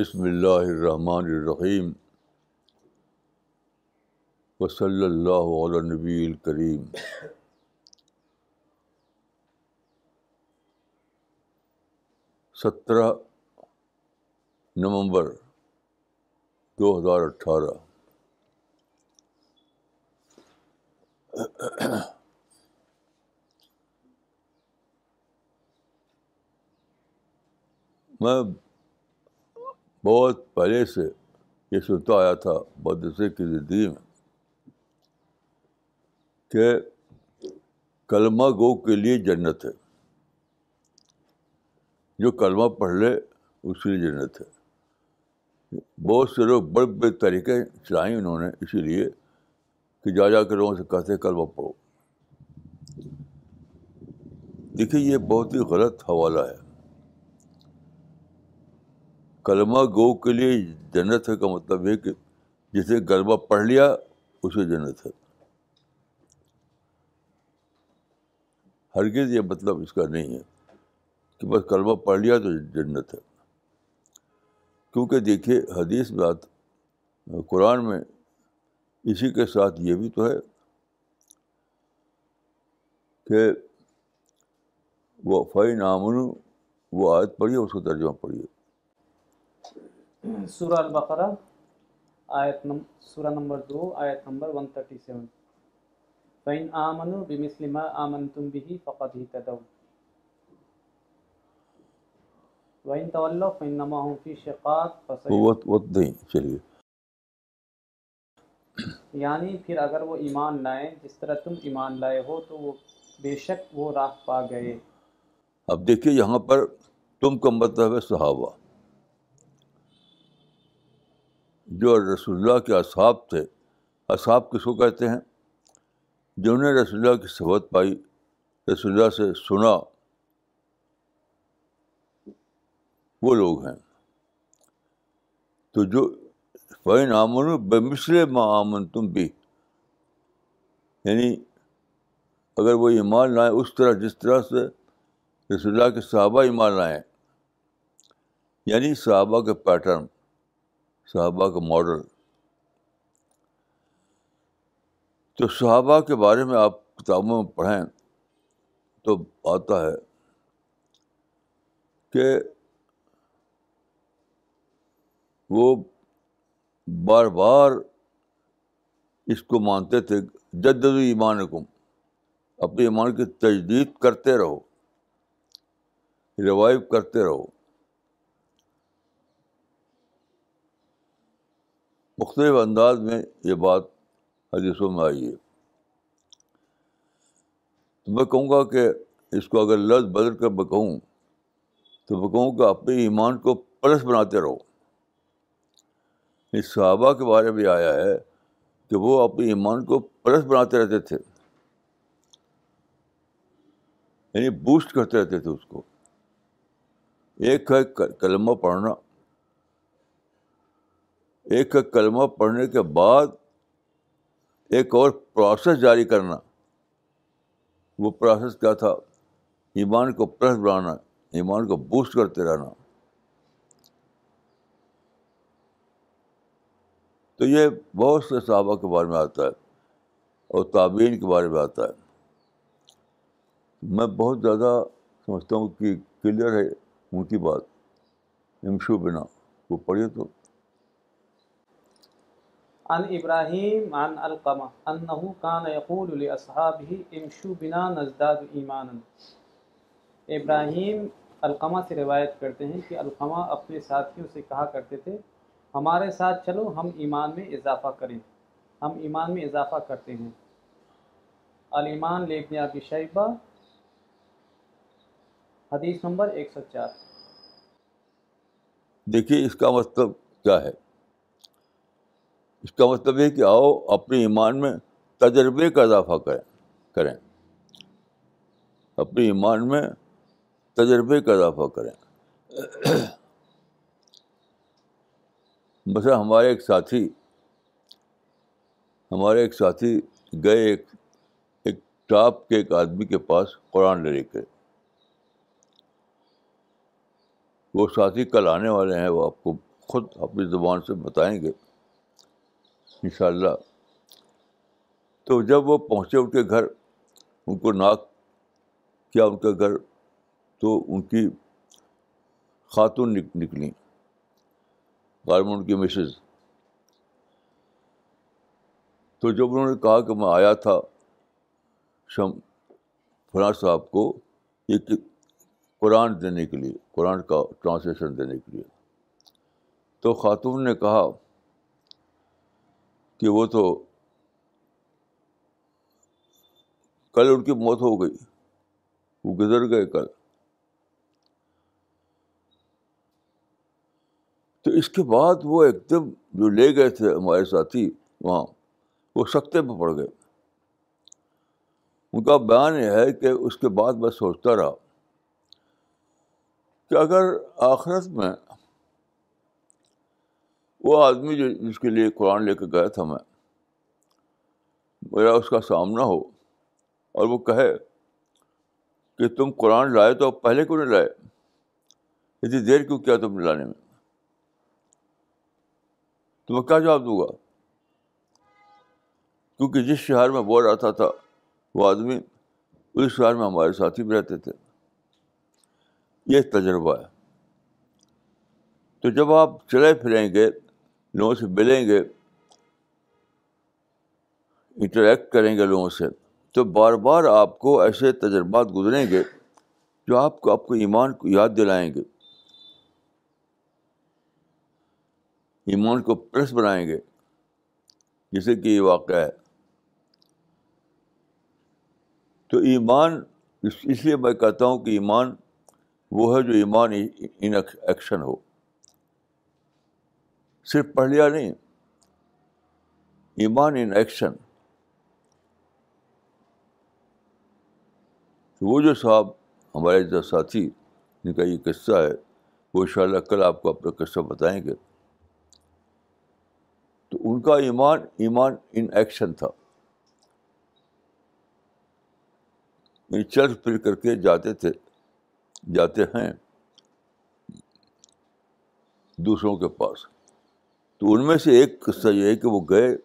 بسم اللہ الرحمن الرحیم وصلی اللہ علیہ نبی الکریم سترہ نومبر دو ہزار اٹھارہ میں بہت پہلے سے یہ سنتا آیا تھا مدرسے کی زندگی میں کہ کلمہ گو کے لیے جنت ہے۔ جو کلمہ پڑھ لے، اس کے لیے جنت ہے۔ بہت سے لوگ بڑے بڑے طریقے چلائیں انہوں نے، اسی لیے کہ جا جا کے لوگوں سے کہتے کلمہ پڑھو۔ دیکھیے، یہ بہت ہی غلط حوالہ ہے۔ کلمہ گو کے لیے جنت ہے کا مطلب ہے کہ جسے کلمہ پڑھ لیا، اسے جنت ہے۔ ہرگز یہ مطلب اس کا نہیں ہے کہ بس کلمہ پڑھ لیا تو جنت ہے۔ کیونکہ دیکھیے حدیث بات قرآن میں اسی کے ساتھ یہ بھی تو ہے کہ وہ فعین آمن وہ آیت پڑھیے، اس کا ترجمہ پڑھیے۔ سورہ البقرہ آیت نم سورہ نمبر دو آیت نمبر ون تھرٹی سیون فَإِنْ آمَنُوا بِمِثْلِ مَا آمَنْتُمْ بِهِ فَقَدْ اهْتَدَوْا. وَإِنْ تَوَلَّوْا فَإِنَّمَا هُمْ فِي شِقَاقٍ فَسَيَعْلَمُونَ چلیے۔ یعنی پھر اگر وہ ایمان لائیں جس طرح تم ایمان لائے ہو تو وہ بے شک وہ راہ پا گئے۔ اب دیکھیے یہاں پر تم کا مطلب ہے صحابہ۔ جو رسول اللہ کے اصحاب تھے، اصحاب کس کو کہتے ہیں؟ جنہوں نے رسول اللہ کی صحبت پائی، رسول اللہ سے سنا، وہ لوگ ہیں۔ تو جو فین آمن بے مسل ما آمن تم بھی یعنی اگر وہ ایمان لائیں اس طرح، جس طرح سے رسول اللہ کے صحابہ ایمان لائیں یعنی صحابہ کے پیٹرن صحابہ کا ماڈل تو صحابہ کے بارے میں آپ کتابوں میں پڑھیں تو آتا ہے کہ وہ بار بار اس کو مانتے تھے جد ایمان کم اپنے ایمان کی تجدید کرتے رہو ریوائو کرتے رہو۔ مختلف انداز میں یہ بات حدیثوں میں آئی ہے۔ تو میں کہوں گا کہ اس کو اگر لفظ بدل کر میں کہوں تو میں کہوں کہ اپنے ایمان کو پلس بناتے رہو۔ اس صحابہ کے بارے میں آیا ہے کہ وہ اپنے ایمان کو پلس بناتے رہتے تھے۔ یعنی بوسٹ کرتے رہتے تھے اس کو۔ ایک ہے کلمہ پڑھنا۔ ایک ہے کلمہ پڑھنے کے بعد ایک اور پروسیس جاری کرنا۔ وہ پروسیس کیا تھا؟ ایمان کو پلس بنانا، ایمان کو بوسٹ کرتے رہنا۔ تو یہ بہت سے صحابہ کے بارے میں آتا ہے اور تعبین کے بارے میں آتا ہے۔ میں بہت زیادہ سمجھتا ہوں کہ کلیئر ہے ان کی بات۔ امشو بنا، وہ پڑھیے تو۔ عن ابراہیم عن القمہ انہو کان یقول لاصحابہ امشو بنا نزداد ایمانا۔ ابراہیم القمہ سے روایت کرتے ہیں کہ القمہ اپنے ساتھیوں سے کہا کرتے تھے، ہمارے ساتھ چلو، ہم ایمان میں اضافہ کریں۔ ہم ایمان میں اضافہ کرتے ہیں۔ الایمان لیبن ابی شیبہ، حدیث نمبر ایک سو چار۔ دیکھیے اس کا مطلب کیا ہے؟ اس کا مطلب ہے کہ آؤ، اپنے ایمان میں تجربے کا اضافہ کریں کریں۔ اپنے ایمان میں تجربے کا اضافہ کریں۔ مثلا ہمارے ایک ساتھی، ہمارے ایک ساتھی گئے ایک ایک ٹاپ کے ایک آدمی کے پاس قرآن لے کے۔ وہ ساتھی کل آنے والے ہیں، وہ آپ کو خود اپنی زبان سے بتائیں گے۔ ان شاء اللہ تو جب وہ پہنچے ان کے گھر، ان کو ناک کیا ان کا گھر، تو ان کی خاتون نکلی۔ غالب ان کی مسز۔ تو جب انہوں نے کہا کہ میں آیا تھا شم، فلاں صاحب کو یہ قرآن دینے کے لیے، قرآن کا ٹرانسلیشن دینے کے لیے۔ تو خاتون نے کہا کہ وہ تو کل ان کی موت ہو گئی، وہ گزر گئے کل۔ تو اس کے بعد وہ ایک دم جو لے گئے تھے ہمارے ساتھی وہاں، وہ سکتے پہ پڑ گئے۔ ان کا بیان یہ ہے کہ اس کے بعد میں سوچتا رہا کہ اگر آخرت میں وہ آدمی جو جس کے لیے قرآن لے کے گیا تھا میں میرا اس کا سامنا ہو اور وہ کہے کہ تم قرآن لائے تو پہلے کیوں نہیں لائے اتنی دیر کیوں کیا تم نے لانے میں تو میں کیا جواب دوں گا کیونکہ جس شہر میں بول رہتا تھا وہ آدمی اس شہر میں ہمارے ساتھی بھی رہتے تھے یہ تجربہ ہے تو جب آپ چلے پھریں گے لوگوں سے ملیں گے انٹریکٹ کریں گے لوگوں سے۔ تو بار بار آپ کو ایسے تجربات گزریں گے جو آپ کو آپ کو ایمان کو یاد دلائیں گے۔ ایمان کو پریس بنائیں گے، جیسے کہ یہ واقعہ ہے۔ تو ایمان، اس لیے میں کہتا ہوں کہ ایمان وہ ہے جو ایمان ان ایکشن ہو۔ صرف پڑھ لیا نہیں، ایمان ان ایکشن وہ جو صاحب، ہمارے جو ساتھی، جن کا یہ قصہ ہے، وہ ان شاء اللہ کل آپ کو اپنا قصہ بتائیں گے۔ تو ان کا ایمان ایمان ان ایکشن تھا۔ یعنی چل پھر کر کے جاتے تھے، جاتے ہیں دوسروں کے پاس۔ تو ان میں سے ایک قصہ یہ ہے کہ وہ گئے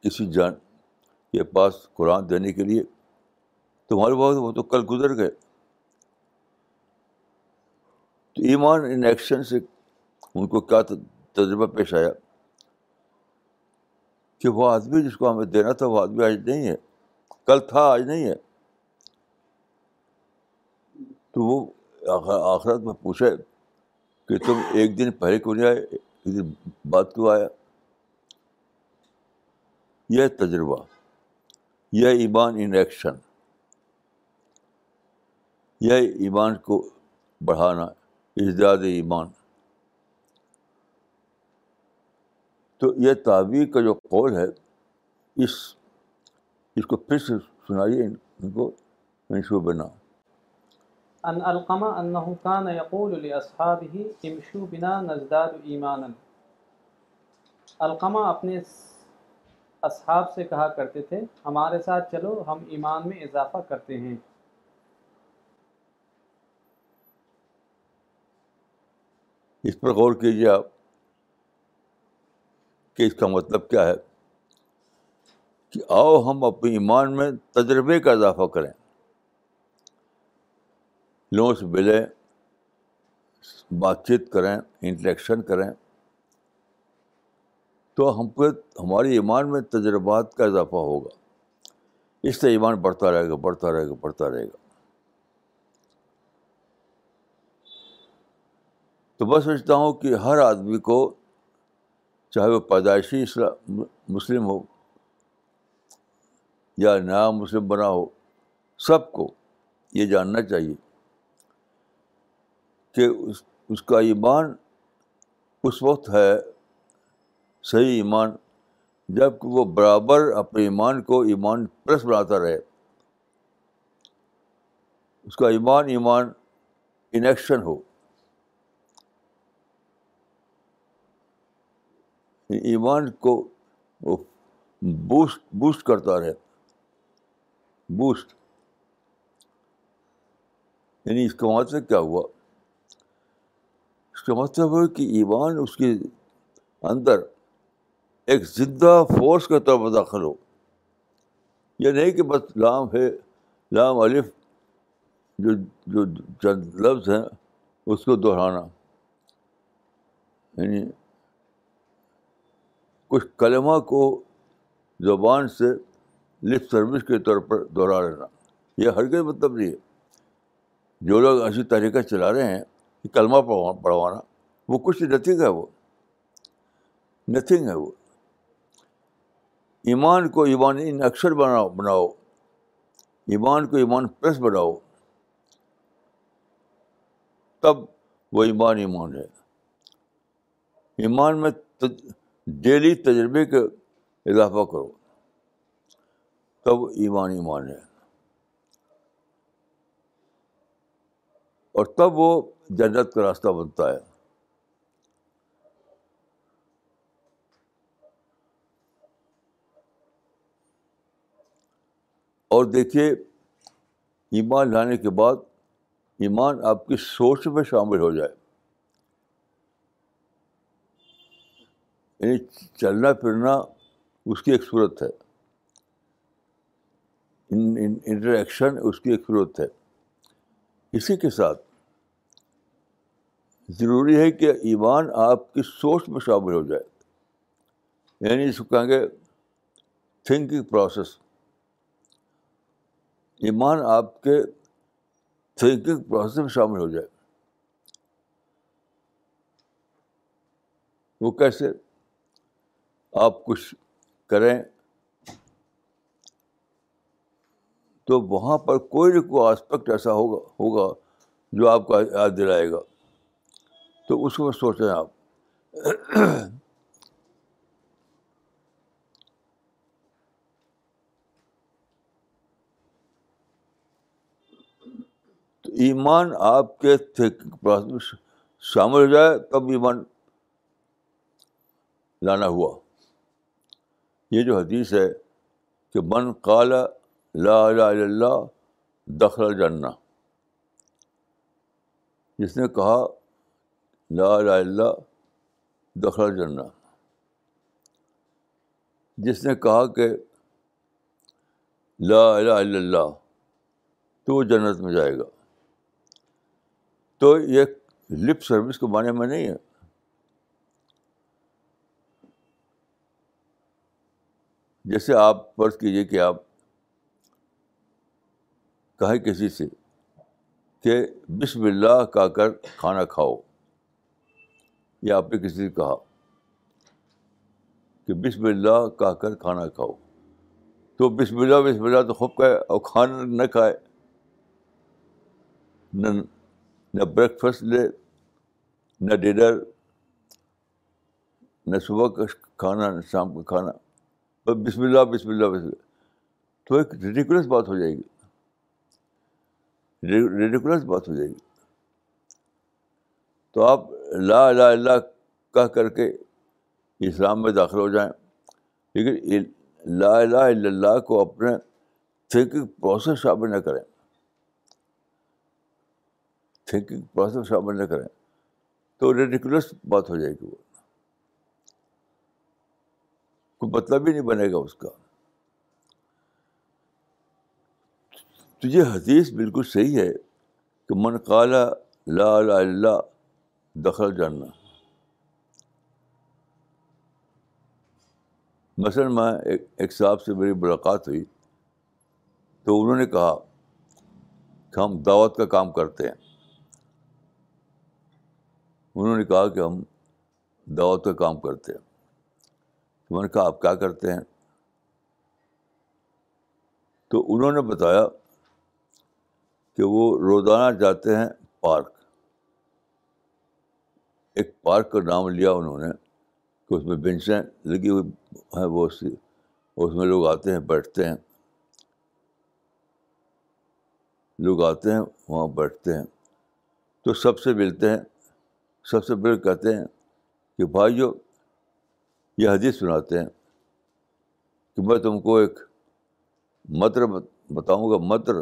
کسی جان کے پاس قرآن دینے کے لیے۔ تمہارے پاس وہ تو کل گزر گئے۔ تو ایمان ان ایکشن سے ان کو کیا تجربہ پیش آیا؟ کہ وہ آدمی جس کو ہمیں دینا تھا، وہ آدمی آج نہیں ہے۔ کل تھا، آج نہیں ہے۔ تو وہ آخرت میں پوچھے کہ تم ایک دن پہلے کیوں نہیں آئے؟ ایک دن بعد کیوں آیا؟ یہ تجربہ، یہ ایمان ان ایکشن یہ ایمان کو بڑھانا ازداد ایمان۔ تو یہ تعبیر کا جو قول ہے، اس اس کو پھر سے سنائیے ان کو منشو بنا ان القمہ انه كان يقول لاصحابه امشوا بنا نزداد ایمانا القمہ اپنے اصحاب سے کہا کرتے تھے، ہمارے ساتھ چلو، ہم ایمان میں اضافہ کرتے ہیں۔ اس پر غور کیجیے آپ کہ اس کا مطلب کیا ہے؟ کہ آؤ ہم اپنے ایمان میں تجربے کا اضافہ کریں۔ لوگوں سے ملیں بات چیت کریں، انٹریکشن کریں۔ تو ہم کو، ہماری ایمان میں تجربات کا اضافہ ہوگا۔ اس سے ایمان بڑھتا رہے گا، بڑھتا رہے گا، بڑھتا رہے گا۔ تو میں سوچتا ہوں کہ ہر آدمی کو، چاہے وہ پیدائشی اسلام مسلم ہو یا نیا مسلم بنا ہو، سب کو یہ جاننا چاہیے۔ کہ اس اس کا ایمان اس وقت ہے صحیح ایمان جبکہ وہ برابر اپنے ایمان کو ایمان پلس بناتا رہے۔ اس کا ایمان ایمان انیکشن ہو۔ ایمان کو بوسٹ بوسٹ کرتا رہے۔ بوسٹ یعنی اس کا مطلب کیا ہوا؟ اس کا مطلب ہے کہ ایمان اس کے اندر ایک زندہ فورس کے طور پر داخل ہو۔ یہ نہیں کہ بس لام ہے، لام الف جو جو چند لفظ ہیں، اس کو دہرانا۔ یعنی کچھ کلمہ کو زبان سے لپ سروس کے طور پر دوہرا لینا۔ یہ ہر کوئی مطلب نہیں ہے۔ جو لوگ ایسی طریقہ چلا رہے ہیں کہ کلمہ پڑھوانا۔ وہ کچھ نتھنگ ہے وہ۔ نتھنگ ہے وہ۔ ایمان کو ایمانی اکثر بناؤ بناؤ۔ ایمان کو ایمان پلس بناؤ۔ تب وہ ایمان ایمان ہے۔ ایمان میں ڈیلی تجربے کا اضافہ کرو۔ تب ایمان ایمان ہے۔ اور تب وہ جنت کا راستہ بنتا ہے۔ اور دیکھیے، ایمان لانے کے بعد ایمان آپ کی سوچ میں شامل ہو جائے۔ یعنی چلنا پھرنا اس کی ایک صورت ہے۔ انٹریکشن اس کی ایک صورت ہے۔ اسی کے ساتھ ضروری ہے کہ ایمان آپ کی سوچ میں شامل ہو جائے۔ یعنی اس کو کہیں گے تھنکنگ پروسیس ایمان آپ کے تھنکنگ پروسیس میں شامل ہو جائے۔ وہ کیسے؟ آپ کچھ کریں تو وہاں پر کوئی نہ کوئی آسپیکٹ ایسا ہوگا ہوگا جو آپ کو یاد دلائے گا۔ تو اس کو سوچیں آپ۔ تو ایمان آپ کے پروسیس میں شامل ہو جائے، تب ایمان لانا ہوا۔ یہ جو حدیث ہے کہ من قال لا الہ الا اللہ دخل جنہ جس نے کہا لا الہ الا اللہ دخل جنہ جس نے کہا کہ لا الہ الا اللہ، تو وہ جنت میں جائے گا۔ تو یہ لپ سروس کے معنی میں نہیں ہے۔ جیسے آپ فرض کیجیے کہ آپ کہیں کسی سے کہ بسم اللہ کا کر کھانا کھاؤ۔ یا آپ نے کسی سے کہا کہ بسم اللہ کا کر کھانا کھاؤ؟ تو بسم اللہ بسم اللہ تو خوب کہے اور کھانا نہ کھائے۔ نہ نہ بریک فاسٹ لے، نہ ڈنر نہ صبح کا کھانا، نہ شام کا کھانا۔ بسم اللہ بسم اللہ بسم اللہ۔ تو ایک ریڈیکولس بات ہو جائے گی۔ ریڈیکولس بات ہو جائے گی۔ تو آپ لا الہ اللہ کہہ کر کے اسلام میں داخل ہو جائیں۔ لیکن لا الہ الا اللہ کو اپنے تھنکنگ پروسیس شامل نہ کریں۔ تھنکنگ پروسیس شامل نہ کریں۔ تو ریڈیکولس بات ہو جائے گی وہ۔ کوئی مطلب ہی نہیں بنے گا اس کا۔ تو یہ حدیث بالکل صحیح ہے کہ من قالا لا الہ اللہ دخل جاننا مثلاً میں ایک صاحب سے میری ملاقات ہوئی تو انہوں نے کہا کہ ہم دعوت کا کام کرتے ہیں۔ انہوں نے کہا کہ ہم دعوت کا کام کرتے ہیں۔ تو میں نے کہا، آپ کیا کرتے ہیں؟ تو انہوں نے بتایا کہ وہ روزانہ جاتے ہیں پارک۔ ایک پارک کا نام لیا انہوں نے کہ اس میں بینچیں لگی ہوئی ہیں بہت سی اس میں لوگ آتے ہیں، بیٹھتے ہیں۔ لوگ آتے ہیں، وہاں بیٹھتے ہیں۔ تو سب سے ملتے ہیں، سب سے پہلے کہتے ہیں کہ بھائیو، یہ حدیث سناتے ہیں کہ میں تم کو ایک متر بتاؤں گا، متر،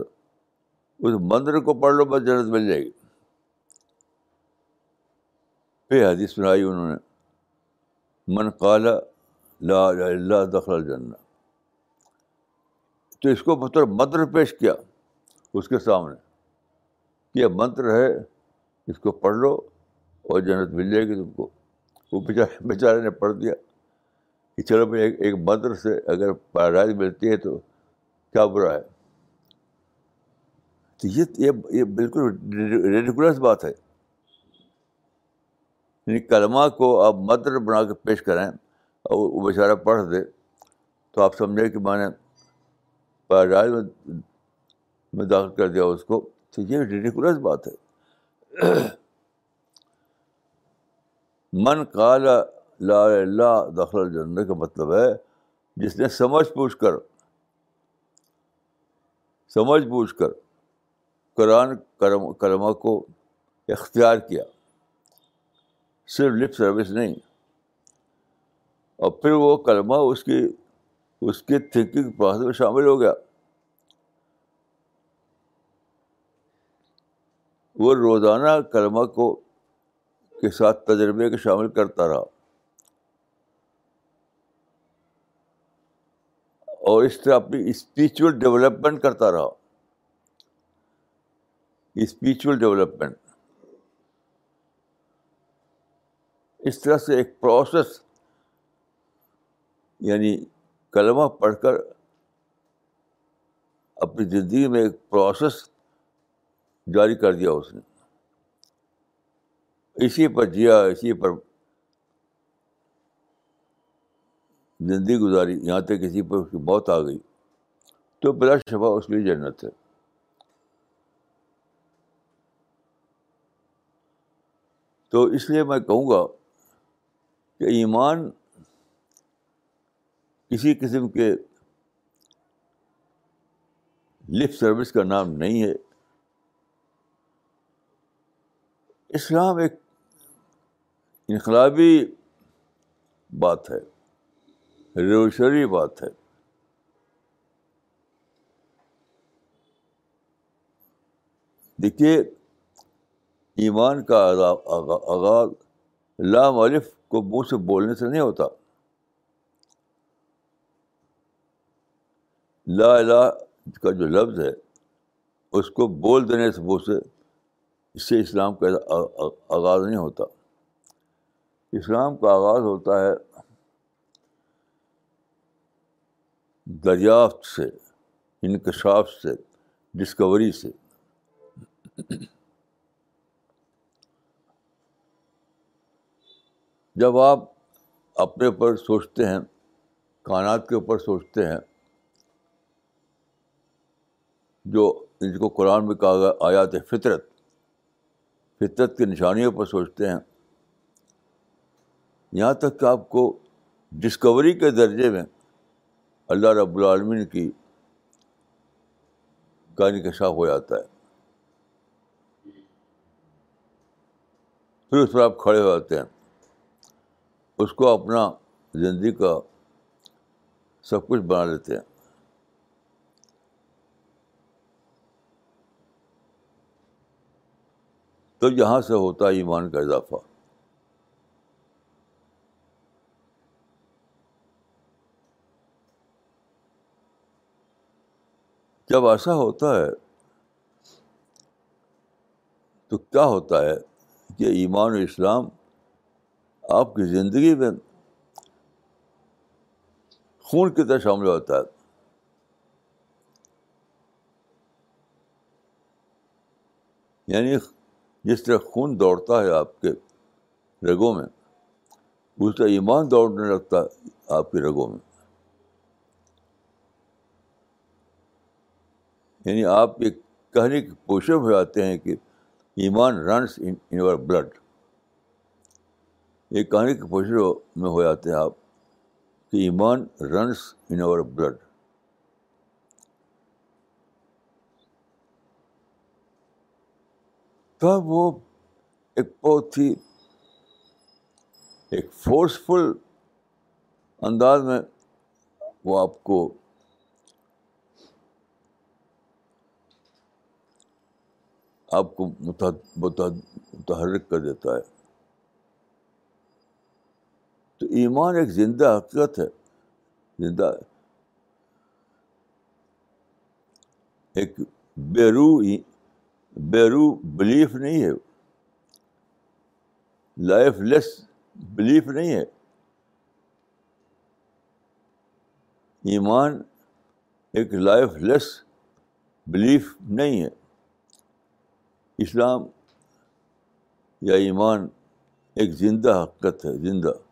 اس مندر کو پڑھ لو، بس جنت مل جائے گی۔ پہ حدیث سنائی انہوں نے، من قال لا الہ اللہ دخل الجنہ. تو اس کو مطلب منتر پیش کیا اس کے سامنے کہ یہ منتر ہے، اس کو پڑھ لو اور جنت مل جائے گی تم کو۔ وہ بیچارے بیچارے نے پڑھ دیا کہ چلو بھائی، ایک ایک منتر سے اگر پیراڈائز ملتی ہے تو کیا برا ہے؟ تو یہ یہ بالکل ریڈیکولس بات ہے۔ یعنی کلمہ کو آپ مدر بنا کے پیش کریں اور وہ بیچارہ پڑھ دے، تو آپ سمجھیں کہ میں نے پیراڈائز میں میں داخل کر دیا اس کو۔ تو یہ ریڈیکولس بات ہے۔ من کال لا اللہ دخل الجنہ کا مطلب ہے، جس نے سمجھ پوچھ کر، سمجھ بوجھ کر قرآن کرم، کلمہ کو اختیار کیا۔ صرف لپ سروس نہیں، اور پھر وہ کلمہ اس کی اس کی تھنکنگ پروسیس میں شامل ہو گیا۔ وہ روزانہ کلمہ کو، کے ساتھ تجربے کے شامل کرتا رہا۔ اور اس طرح اپنی اسپریچول ڈیولپمنٹ کرتا رہا۔ اسپریچول ڈیولپمنٹ اس طرح سے ایک پروسیس یعنی کلمہ پڑھ کر اپنی زندگی میں ایک پروسیس جاری کر دیا اس نے۔ اسی پر جیا، اسی پر زندگی گزاری، یہاں تک کسی پر اس کی موت آ گئی۔ تو بلا شفا اس لیے جنت ہے۔ تو اس لیے میں کہوں گا کہ ایمان کسی قسم کے لپ سروس کا نام نہیں ہے۔ اسلام ایک انقلابی بات ہے ریوشنری بات ہے۔ دیکھیے، ایمان کا آغاز لام الف کو منہ سے بولنے سے نہیں ہوتا۔ لا الہ کا جو لفظ ہے، اس کو بول دینے سے منہ سے اس سے اسلام کا آغاز نہیں ہوتا۔ اسلام کا آغاز ہوتا ہے دریافت سے، انکشاف سے ڈسکوری سے۔ جب آپ اپنے اوپر سوچتے ہیں، کائنات کے اوپر سوچتے ہیں، جو جس کو قرآن میں کہا گیا آیات فطرت فطرت کی نشانیوں پر سوچتے ہیں، یہاں تک کہ آپ کو ڈسکوری کے درجے میں اللہ رب العالمین کی کا انکشاف ہو جاتا ہے۔ پھر اس پر آپ کھڑے ہو جاتے ہیں۔ اس کو اپنا زندگی کا سب کچھ بنا لیتے ہیں۔ تو یہاں سے ہوتا ہے ایمان کا اضافہ۔ جب ایسا ہوتا ہے، تو کیا ہوتا ہے کہ ایمان و اسلام آپ کی زندگی میں خون کی طرح شامل ہوتا ہے؟ یعنی جس طرح خون دوڑتا ہے آپ کے رگوں میں اس طرح ایمان دوڑنے لگتا ہے آپ کی رگوں میں۔ یعنی آپ یہ کہنے کی پوشے ہو جاتے ہیں کہ ایمان رنس ان یور بلڈ یہ کہانی کے پوچھے میں ہو جاتے ہیں آپ کہ ایمان رنس ان اوور بلڈ۔ تب وہ ایک بہت ہی ایک فورسفل انداز میں وہ آپ کو آپ کو متحرک کر دیتا ہے۔ تو ایمان ایک زندہ حقیقت ہے۔ زندہ ایک بیرو بیرو بلیف نہیں ہے۔ لائف لیس بلیف نہیں ہے۔ ایمان ایک لائف لیس بلیف نہیں ہے۔ اسلام یا ایمان ایک زندہ حقیقت ہے، زندہ۔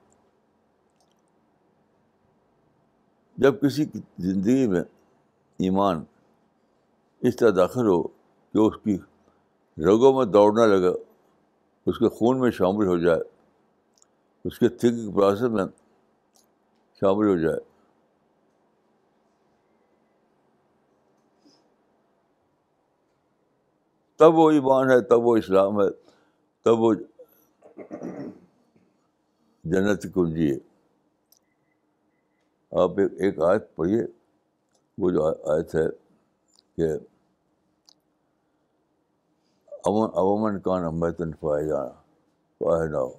جب کسی کی زندگی میں ایمان اس طرح داخل ہو کہ اس کی رگوں میں دوڑنا لگا، اس کے خون میں شامل ہو جائے، اس کے تھنکنگ پروسیس میں شامل ہو جائے۔ تب وہ ایمان ہے، تب وہ اسلام ہے، تب وہ جنت کی کنجی ہے۔ آپ ایک آیت پڑھیے، وہ جو آیت ہے کہ امن امن کا نمبر پائے جانا پائے نہ ہو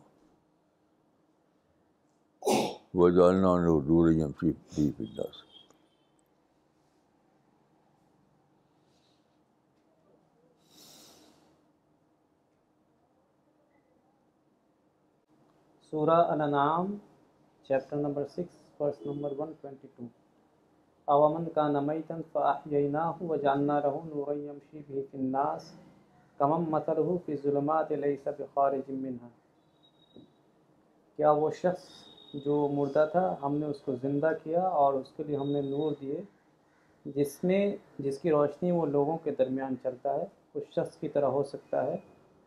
وہ جاننا ڈور ہم سی سورہ الانعام، chapter number six. Verse number one twenty two اوامن کا نمیتن فاحییناہ و جاننا رہو نور یمشی بھی فی الناس کمم مثلہ فی ظلمات لیس بخارج منہا۔ کیا وہ شخص جو مردہ تھا، ہم نے اس کو زندہ کیا اور اس کے لیے ہم نے نور دیے، جس میں، جس کی روشنی وہ لوگوں کے درمیان چلتا ہے، اس شخص کی طرح ہو سکتا ہے،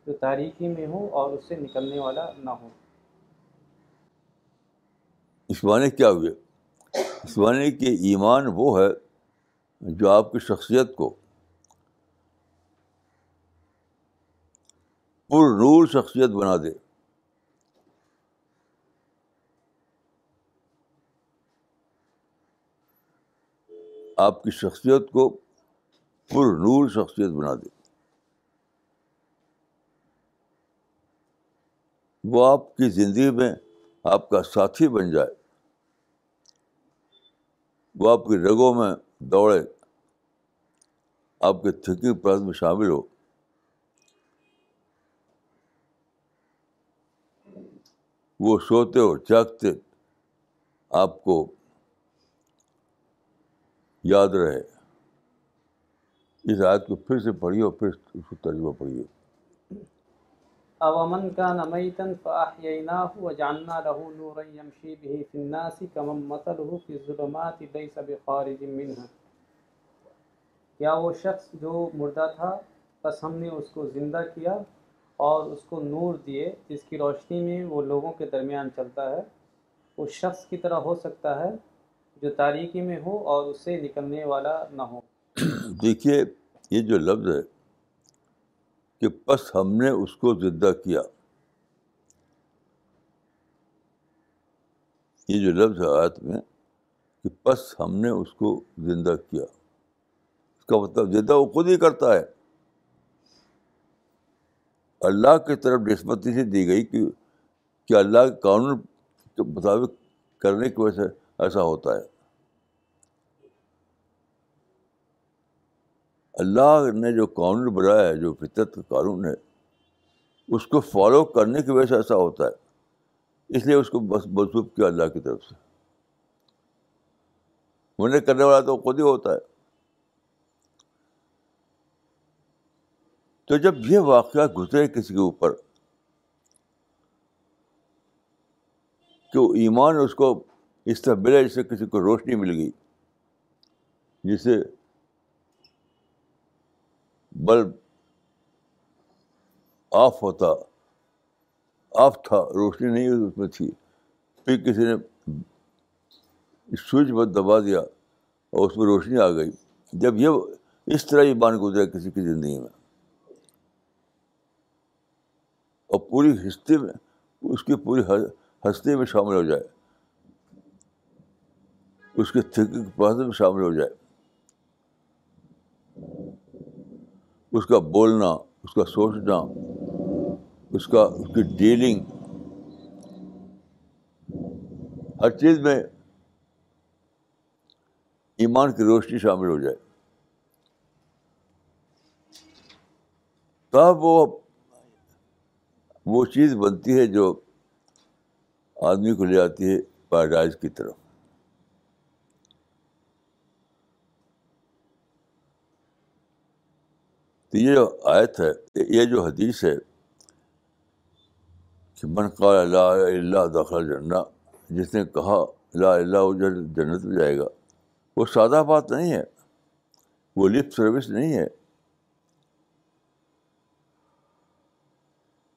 جو تاریکی میں ہو اور اس سے نکلنے والا نہ ہو۔ اس معنی کیا ہوئے اس معنی کہ ایمان وہ ہے جو آپ کی شخصیت کو پر نور شخصیت بنا دے۔ آپ کی شخصیت کو پر نور شخصیت بنا دے۔ وہ آپ کی زندگی میں آپ کا ساتھی بن جائے۔ وہ آپ کی رگوں میں دوڑے۔ آپ کے تھکنگ پرس میں شامل ہو۔ وہ سوتے ہو جاگتے آپ کو یاد رہے۔ اس آیت کو پھر سے پڑھیے اور پھر اس کو ترجمہ پڑھیے۔ اوامن کا نمیتن فاحییناہ و جاننا رہو نور یمشی بھی فی الناس کمم مثلہ فی ظلمات لیس بخارج منہا کیا وہ شخص جو مردہ تھا، بس ہم نے اس کو زندہ کیا اور اس کو نور دیے، جس کی روشنی میں وہ لوگوں کے درمیان چلتا ہے۔ اس شخص کی طرح ہو سکتا ہے جو تاریکی میں ہو اور اس سے نکلنے والا نہ ہو۔ دیکھیے، یہ جو لفظ ہے کہ بس ہم نے اس کو زندہ کیا۔ یہ جو لفظ ہے آیت میں کہ بس ہم نے اس کو زندہ کیا۔ اس کا مطلب زندہ وہ خود ہی کرتا ہے۔ اللہ کی طرف نسبت سے دی گئی کہ کہ اللہ کے قانون کے مطابق کرنے کی وجہ سے ایسا ہوتا ہے۔ اللہ نے جو قانون بنایا ہے، جو فطرت کا قانون ہے، اس کو فالو کرنے کی وجہ سے ایسا ہوتا ہے۔ اس لیے اس کو بس منسوخ کیا اللہ کی طرف سے۔ انہیں کرنے والا تو خود ہی ہوتا ہے۔ تو جب یہ واقعہ گزرے کسی کے اوپر کہ ایمان اس کو اس طرح ملے جس سے کسی کو روشنی مل گئی، جسے بلب آف ہوتا، آف تھا، روشنی نہیں اس میں تھی۔ پھر کسی نے سوئچ بند دبا دیا اور اس میں روشنی آ گئی۔ جب یہ اس طرح ایمان گزرا کسی کی زندگی میں۔ اور پوری ہستی میں، اس کی پوری ہستی میں شامل ہو جائے۔ اس کے تھنکنگ پروسیس میں شامل ہو جائے۔ اس کا بولنا، اس کا سوچنا، اس کا، اس کی ڈیلنگ ہر چیز میں ایمان کی روشنی شامل ہو جائے۔ تب وہ وہ چیز بنتی ہے جو آدمی کو لے آتی ہے پیراڈائز کی طرف۔ تو یہ جو آیت ہے، یہ جو حدیث ہے کہ من قال لا اللہ دخل جنہ، جس نے کہا لا اللہ جنت میں جائے گا، وہ سادہ بات نہیں ہے، وہ لفٹ سروس نہیں ہے۔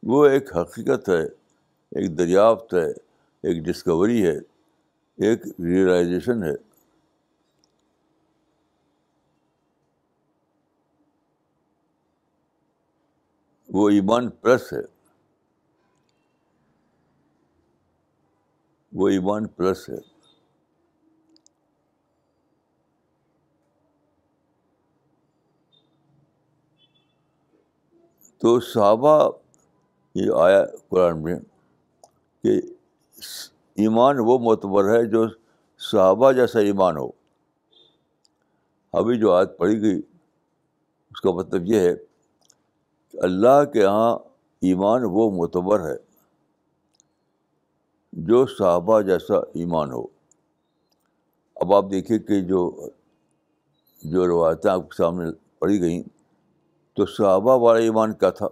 وہ ایک حقیقت ہے، ایک دریافت ہے، ایک ڈسکوری ہے، ایک ریئلائزیشن ہے۔ وہ ایمان پلس ہے۔ وہ ایمان پلس ہے۔ تو صحابہ یہ آیا قرآن میں کہ ایمان وہ معتبر ہے جو صحابہ جیسا ایمان ہو۔ ابھی جو آیت پڑھی گئی، اس کا مطلب یہ ہے کہ اللہ کے یہاں ایمان وہ معتبر ہے جو صحابہ جیسا ایمان ہو۔ اب آپ دیکھیے کہ جو جو روایتیں آپ کے سامنے پڑھی گئیں تو صحابہ والا ایمان کیا تھا؟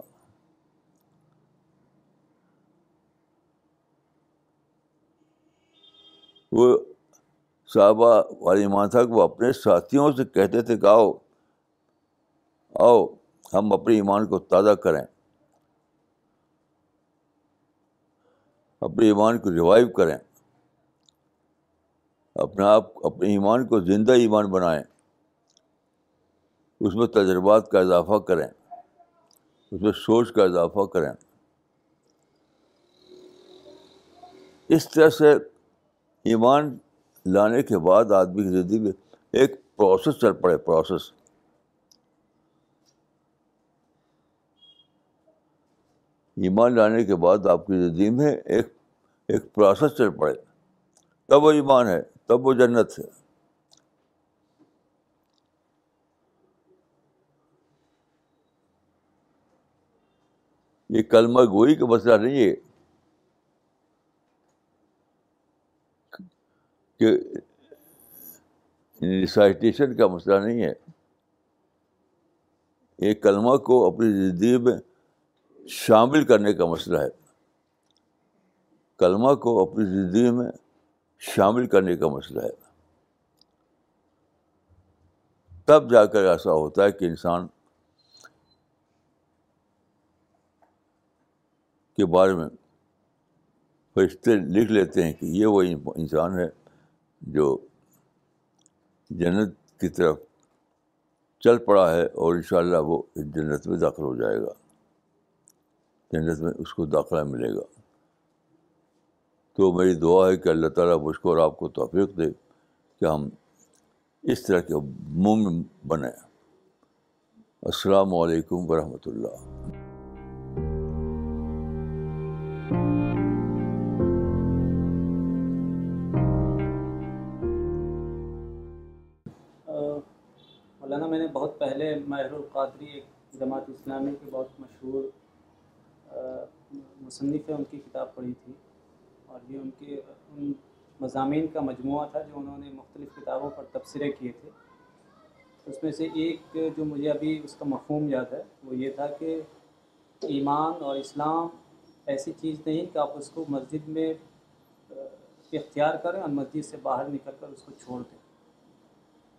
وہ صحابہ والا ایمان تھا کہ وہ اپنے ساتھیوں سے کہتے تھے کہ آؤ آؤ ہم اپنے ایمان کو تازہ کریں۔ اپنے ایمان کو ریوائو کریں۔ اپنے آپ، اپنے ایمان کو زندہ ایمان بنائیں۔ اس میں تجربات کا اضافہ کریں۔ اس میں سوچ کا اضافہ کریں۔ اس طرح سے ایمان لانے کے بعد آدمی کی زندگی میں ایک پروسیس چل پڑے پروسیس ایمان لانے کے بعد آپ کی زندگی میں ایک ایک پروسیس چل پڑے۔ تب وہ ایمان ہے، تب وہ جنت ہے۔ یہ کلمہ گوئی کا مسئلہ نہیں ہے۔ کہ ریسائٹیشن کا مسئلہ نہیں ہے۔ ایک کلمہ کو اپنی زندگی میں شامل کرنے کا مسئلہ ہے۔ کلمہ کو اپنی زندگی میں شامل کرنے کا مسئلہ ہے۔ تب جا کر ایسا ہوتا ہے کہ انسان کے بارے میں فرشتے لکھ لیتے ہیں کہ یہ وہ انسان ہے جو جنت کی طرف چل پڑا ہے اور ان شاء اللہ وہ جنت میں داخل ہو جائے گا۔ جنت میں اس کو داخلہ ملے گا۔ تو میری دعا ہے کہ اللہ تعالیٰ مجھ کو اور آپ کو توفیق دے کہ ہم اس طرح کے مومن بنیں السلام علیکم ورحمۃ اللہ۔ مولانا، میں نے بہت پہلے ماہر القادری ایک جماعت اسلامی کی بہت مشہور مصنف ہے ان کی کتاب پڑھی تھی۔ اور یہ ان کے، ان مضامین کا مجموعہ تھا جو انہوں نے مختلف کتابوں پر تبصرے کیے تھے۔ اس میں سے ایک جو مجھے ابھی اس کا مفہوم یاد ہے، وہ یہ تھا کہ ایمان اور اسلام ایسی چیز نہیں کہ آپ اس کو مسجد میں اختیار کریں اور مسجد سے باہر نکل کر اس کو چھوڑ دیں۔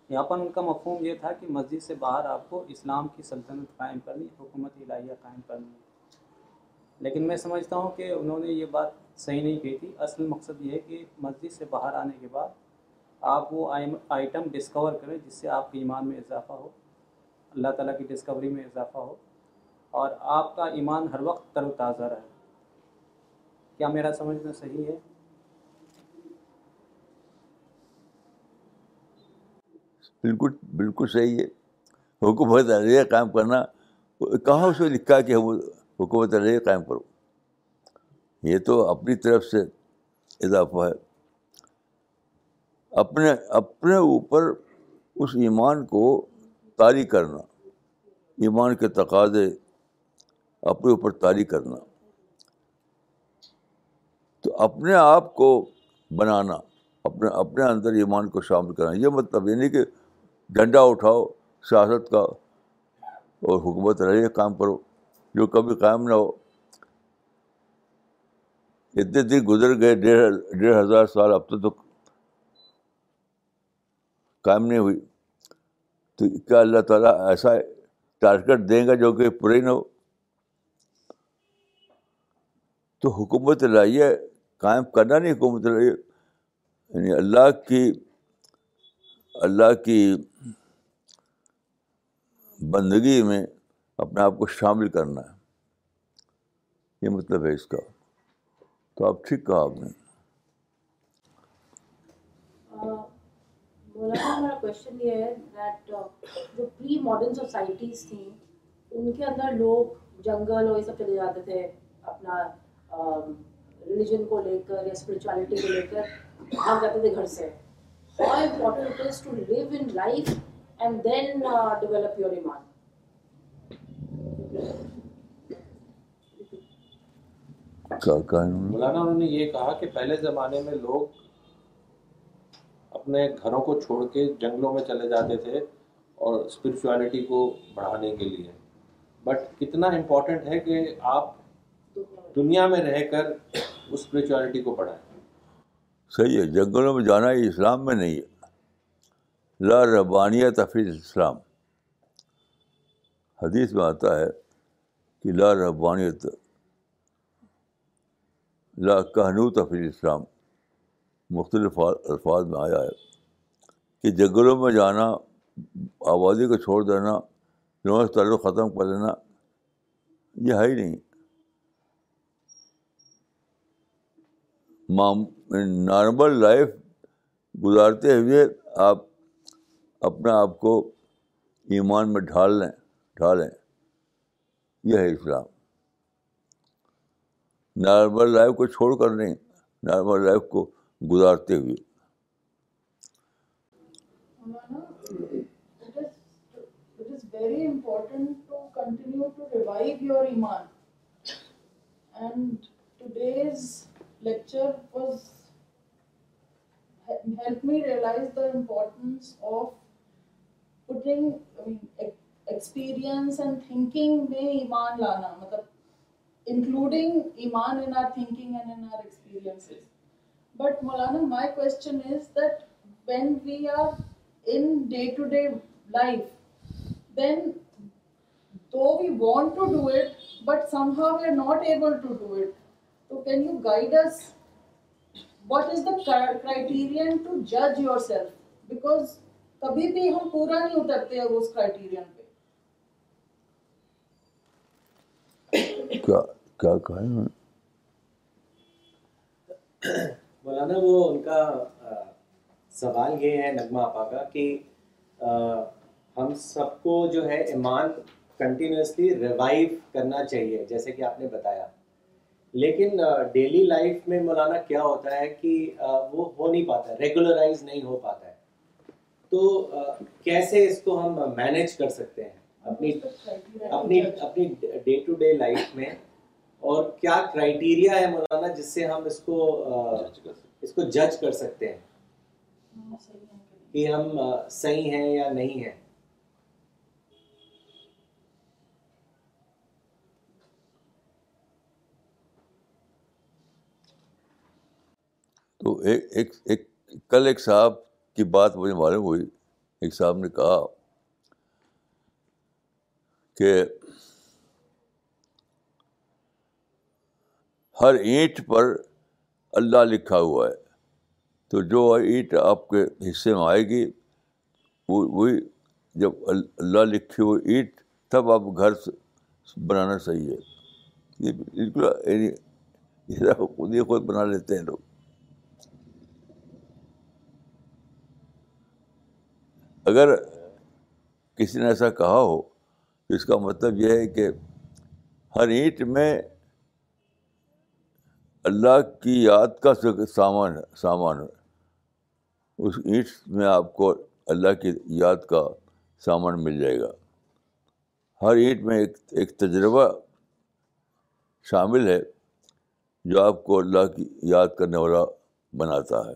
یہاں پر ان کا مفہوم یہ تھا کہ مسجد سے باہر آپ کو اسلام کی سلطنت قائم کرنی، حکومت الہیہ قائم کرنی۔ ہے لیکن میں سمجھتا ہوں کہ انہوں نے یہ بات صحیح نہیں کہی تھی۔ اصل مقصد یہ ہے کہ مسجد سے باہر آنے کے بعد آپ وہ آئٹم ڈسکور کریں جس سے آپ کے ایمان میں اضافہ ہو، اللہ تعالیٰ کی ڈسکوری میں اضافہ ہو، اور آپ کا ایمان ہر وقت تر و تازہ رہے۔ کیا میرا سمجھنا صحیح ہے؟ بالکل بالکل صحیح ہے۔ حکومت علیہ قائم کرنا۔ کہاں اس میں لکھا کہ حکومت علیہ قائم کرو۔ یہ تو اپنی طرف سے اضافہ ہے۔ اپنے اپنے اوپر اس ایمان کو طاری کرنا، ایمان کے تقاضے اپنے اوپر طاری کرنا۔ تو اپنے آپ کو بنانا، اپنے اپنے اندر ایمان کو شامل کرنا، یہ مطلب یہ نہیں کہ ڈنڈا اٹھاؤ، سیاست کا اور حکومت رہے کام کرو۔ جو کبھی قائم نہ ہو۔ اتنے دن گزر گئے، ڈیڑھ ڈیڑھ ہزار سال اب تو قائم نہیں ہوئی۔ تو کیا اللہ تعالیٰ ایسا ٹارگیٹ دیں گا جو کہ پورے نہ ہو؟ تو حکومت لائیے، قائم کرنا نہیں حکومت لائیے۔ یعنی اللہ کی اللہ کی بندگی میں اپنے آپ کو شامل کرنا ہے۔ یہ مطلب ہے اس کا۔ تو آپ ٹھیک کہا آپ نے۔ مولانا، ہمارا کوشچن یہ ہے دیٹ جو پری ماڈرن سوسائٹیز تھیں، ان کے اندر لوگ جنگل اور یہ سب چلے جاتے تھے، اپنا ریلیجن کو لے کر یا اسپرچولیٹی کو لے کر بھاگ جاتے تھے گھر سے۔ How important is to live in life and then develop your ایمان مولانا انہوں نے یہ کہا کہ پہلے زمانے میں لوگ اپنے گھروں کو چھوڑ کے جنگلوں میں چلے جاتے تھے اور اسپرچویلٹی کو بڑھانے کے لیے۔ بٹ کتنا امپورٹنٹ ہے کہ آپ دنیا میں رہ کر اس اسپرچویلٹی کو بڑھائیں۔ صحیح ہے جنگلوں میں جانا ہی اسلام میں نہیں ہے۔ لا ربانیت فی اسلام حدیث میں آتا ہے کہ لا ربانیت لا کہنوت فی اسلام مختلف الفاظ میں آیا ہے کہ جنگلوں میں جانا آبادی کو چھوڑ دینا لوگوں سے تعلق ختم کر لینا یہ ہے ہی نہیں۔ نارمل لائف گزارتے ہوئے آپ اپنے آپ کو ایمان میں ڈھال لیں، ڈھالیں۔ یہ ہے اسلام۔ نارمل لائف کو چھوڑ کر نہیں، نارمل لائف کو گزارتے ہوئے۔ ویری ایکسپیرئنس اینڈ تھنکنگ میں ایمان لانا مطلب انکلوڈنگ ایمان in our thinking and in our experiences But Maulana, my question is that when we are in day-to-day life, then though we want to do it, but somehow we are not able to do it. So can you guide us? What is the criterion to judge yourself? Because کبھی بھی ہم پورا نہیں اترتے ہیں اس criterion پہ کیا کہا مولانا وہ ان کا سوال یہ ہے نغمہ آپا کا کہ ہم سب کو جو ہے ایمان کنٹینیوسلی ریوائو کرنا چاہیے جیسے کہ آپ نے بتایا لیکن ڈیلی لائف میں مولانا کیا ہوتا ہے کہ وہ ہو نہیں پاتا ہے ریگولرائز نہیں ہو پاتا ہے تو کیسے اس کو ہم مینیج کر سکتے ہیں اپنی اپنی اپنی ڈے ٹو ڈے لائف میں اور کیا کرائٹیریا ہے مولانا جس سے ہم اس کو اس کو جج کر سکتے ہیں؟ کہ ہم صحیح ہیں یا نہیں ہیں؟ تو ایک ایک ایک کل ایک صاحب کی بات مجھے معلوم ہوئی۔ ایک صاحب نے کہا کہ ہر اینٹ پر اللہ لکھا ہوا ہے۔ تو جو اینٹ آپ کے حصے میں آئے گی وہی جب اللہ لکھی ہوئی اینٹ، تب آپ گھر بنانا صحیح ہے۔ یہ بالکل یعنی خود ہی خود بنا لیتے ہیں لوگ۔ اگر کسی نے ایسا کہا ہو اس کا مطلب یہ ہے کہ ہر اینٹ میں اللہ کی یاد کا سامان ہے سامان ہے۔ اس اینٹ میں آپ کو اللہ کی یاد کا سامان مل جائے گا۔ ہر اینٹ میں ایک ایک تجربہ شامل ہے جو آپ کو اللہ کی یاد کرنے والا بناتا ہے۔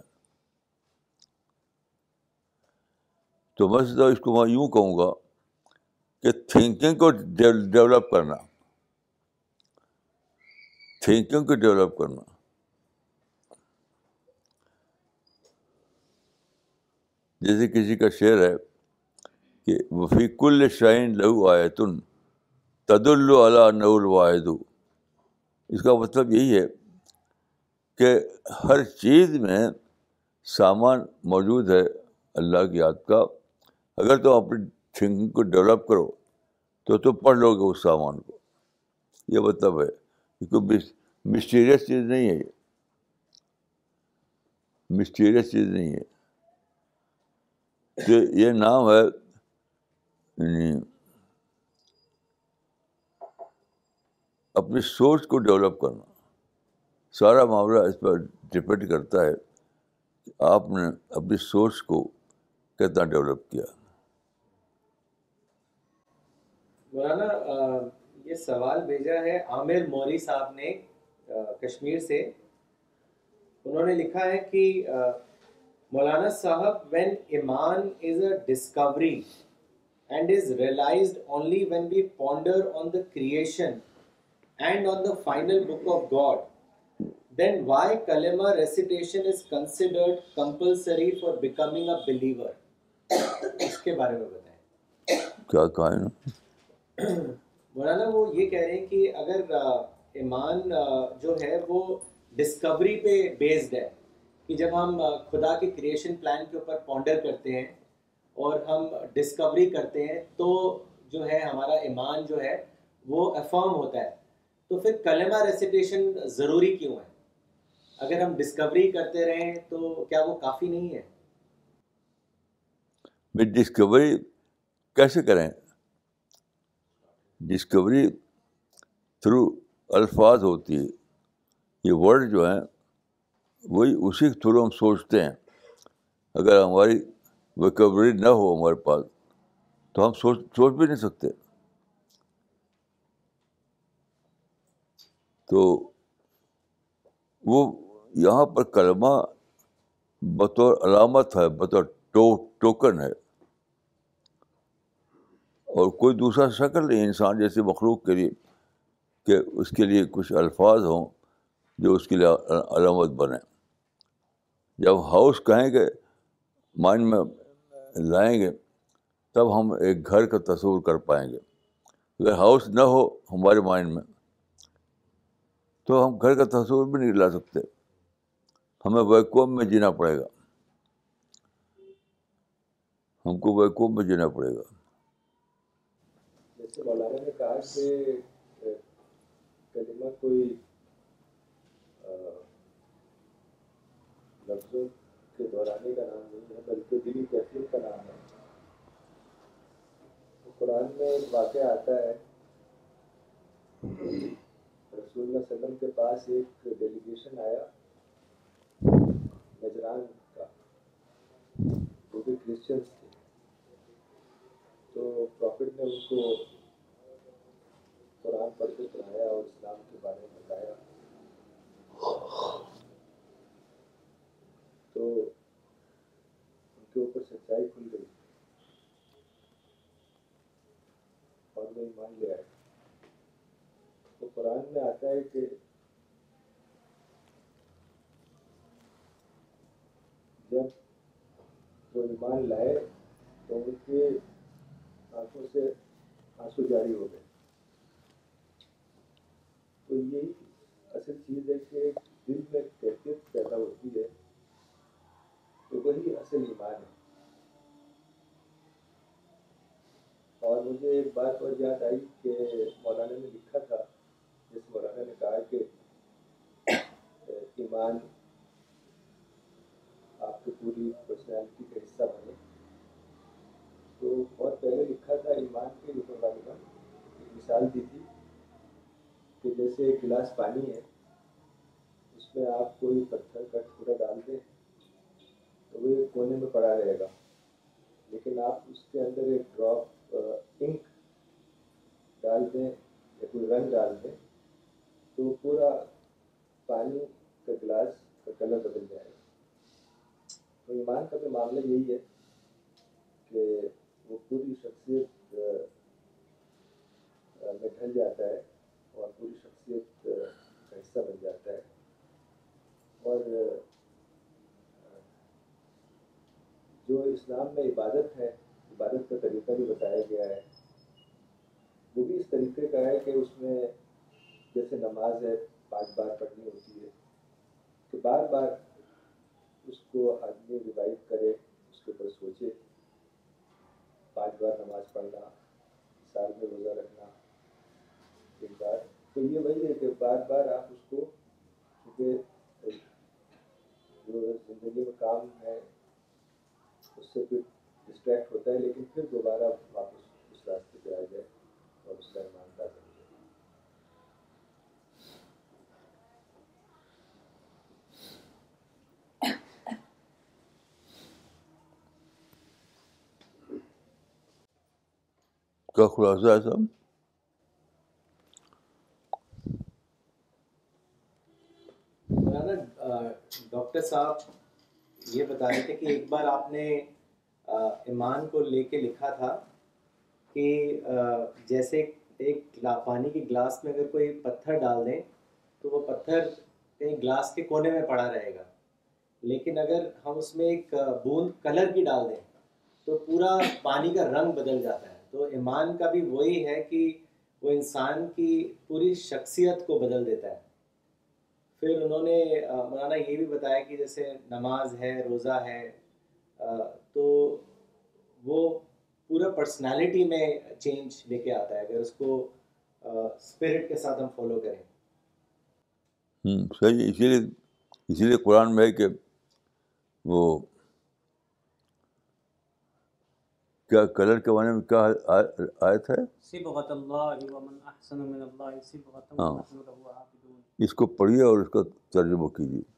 تو میں سمجھتا اس کو میں یوں کہوں گا کہ تھنکنگ کو ڈیولپ کرنا۔ تھنکنگ کو ڈیولپ کرنا۔ جیسے کسی کا شعر ہے کہ وفی کل شائن لہو آئے تن تد اللہ نول واحد۔ اس کا مطلب یہی ہے کہ ہر چیز میں سامان موجود ہے اللہ کی یاد کا۔ اگر تم اپنی تھنکنگ کو ڈیولپ کرو تو تم پڑھ لو گے اس سامان کو۔ یہ مطلب ہے۔ کوئی مسٹیریس چیز نہیں ہے یہ۔ مسٹیریس چیز نہیں ہے۔ کہ یہ نام ہے یعنی اپنی سوچ کو ڈیولپ کرنا۔ سارا معاملہ اس پر ڈپینڈ کرتا ہے کہ آپ نے اپنی سوچ کو کتنا ڈیولپ کیا۔ مولانا یہ سوال بھیجا ہے عامر موری صاحب نے کشمیر سے۔ انہوں نے لکھا ہے کہ مولانا صاحب وین ایمان is a discovery and is realised only when we ponder on the creation and on the final book of God then why کلما recitation is considered compulsory for becoming a believer اس کے بارے میں بتائیں۔ کیا کہیں مولانا، وہ یہ کہہ رہے ہیں کہ اگر ایمان جو ہے وہ ڈسکوری پہ بیسڈ ہے، کہ جب ہم خدا کے کریشن پلان کے اوپر پونڈر کرتے ہیں اور ہم ڈسکوری کرتے ہیں، تو جو ہے ہمارا ایمان جو ہے وہ افارم ہوتا ہے۔ تو پھر کلمہ ریسیٹیشن ضروری کیوں ہے؟ اگر ہم ڈسکوری کرتے رہیں تو کیا وہ کافی نہیں ہے؟ ڈسکوری کیسے کریں؟ ڈسکوری تھرو الفاظ ہوتی ہے۔ یہ ورڈ جو ہیں وہی اسی کے تھرو ہم سوچتے ہیں۔ اگر ہماری ویکوری نہ ہو ہمارے پاس، تو ہم سوچ سوچ بھی نہیں سکتے۔ تو وہ یہاں پر کلمہ بطور علامت ہے، بطور ٹوکن ہے۔ اور کوئی دوسرا شکل نہیں، انسان جیسے مخلوق کے لیے، کہ اس کے لیے کچھ الفاظ ہوں جو اس کے لیے علامت بنے جب ہاؤس کہیں گے، مائنڈ میں لائیں گے، تب ہم ایک گھر کا تصور کر پائیں گے۔ اگر ہاؤس نہ ہو ہمارے مائنڈ میں، تو ہم گھر کا تصور بھی نہیں لا سکتے۔ ہمیں ویکوم میں جینا پڑے گا۔ ہم کو ویکوم میں جینا پڑے گا۔ مولانا کلمہ کوئی لفظوں کے دہرانے کا نام نہیں ہے، بلکہ دلی کیفیت کا نام ہے۔ قرآن میں ایک واقعہ آتا ہے۔ رسول اللہ علیہ وسلم کے پاس ایک ڈیلیگیشن آیا، نجران کا۔ وہ بھی کرسچنس تھے۔ تو پروفٹ نے ان کو قرآن پڑھ کے سنایا اور اسلام کے بارے میں بتایا۔ تو ان کے اوپر سچائی کھل گئی۔ اور وہ ایمان لے آئے۔ تو قرآن میں آتا ہے کہ جب وہ ایمان لائے تو ان کے آنکھوں سے آنسو جاری ہو گئے۔ تو یہی اصل چیز ہے کہ دل میں کیفیت پیدا ہوتی ہے تو وہی اصل ایمان ہے۔ اور مجھے ایک بات اور یاد آئی کہ مولانا نے لکھا تھا، جس مولانا نے کہا کہ ایمان آپ کی پوری پرسنالٹی کا حصہ بنے تو بہت پہلے لکھا تھا ایمان کے اوپر والے ایک مثال دی تھی کہ جیسے ایک گلاس پانی ہے، اس میں آپ کوئی پتھر کا ٹکڑا ڈال دیں تو وہ ایک کونے میں پڑا رہے گا۔ لیکن آپ اس کے اندر ایک ڈراپ انک ڈال دیں، یا کوئی رنگ ڈال دیں تو پورا پانی کا گلاس کا کلر بدل جائے گا۔ تو ایمان کا بھی معاملہ یہی ہے کہ وہ پوری شخصیت میں ڈھل جاتا ہے اور پوری شخصیت کا حصہ بن جاتا ہے۔ اور جو اسلام میں عبادت ہے، عبادت کا طریقہ بھی بتایا گیا ہے۔ وہ بھی اس طریقے کا ہے کہ اس میں جیسے نماز ہے، پانچ بار پڑھنی ہوتی ہے، کہ بار بار اس کو آدمی ریوائو کرے، اس کے اوپر سوچے۔ پانچ بار نماز پڑھنا، سال میں روزہ رکھنا، ایک بار تو یہ وہی ہے کہ بار بار آپ اس کو کیونکہ جو زندگی میں کام ہے، اس سے پھر ڈسٹریکٹ ہوتا ہے، لیکن پھر دوبارہ واپس اس راستے پہ آ جائے اور اس کا ایماندار بن جائے۔ کا خلاصہ ہے صاحب مولانا ڈاکٹر صاحب یہ بتا رہے تھے کہ ایک بار آپ نے ایمان کو لے کے لکھا تھا کہ جیسے ایک پانی کے گلاس میں اگر کوئی پتھر ڈال دیں تو وہ پتھر کہیں گلاس کے کونے میں پڑا رہے گا۔ لیکن اگر ہم اس میں ایک بوند کلر کی ڈال دیں تو پورا پانی کا رنگ بدل جاتا ہے۔ تو ایمان کا بھی وہی ہے کہ وہ انسان کی پوری شخصیت کو بدل دیتا ہے۔ پھر انہوں نے مولانا یہ بھی بتایا کہ جیسے نماز ہے، روزہ ہے تو وہ پورا پرسنالٹی میں چینج لے کے آتا ہے۔ اگر اس کو اسپرٹ کے ساتھ ہم فالو کریں۔ ہوں صحیح، اسی لیے اسی لیے قرآن میں ہے کہ وہ کیا کلر کے بارے میں کیا آیت ہے؟ ہاں۔ اس کو پڑھیے اور اس کا ترجمہ کیجیے۔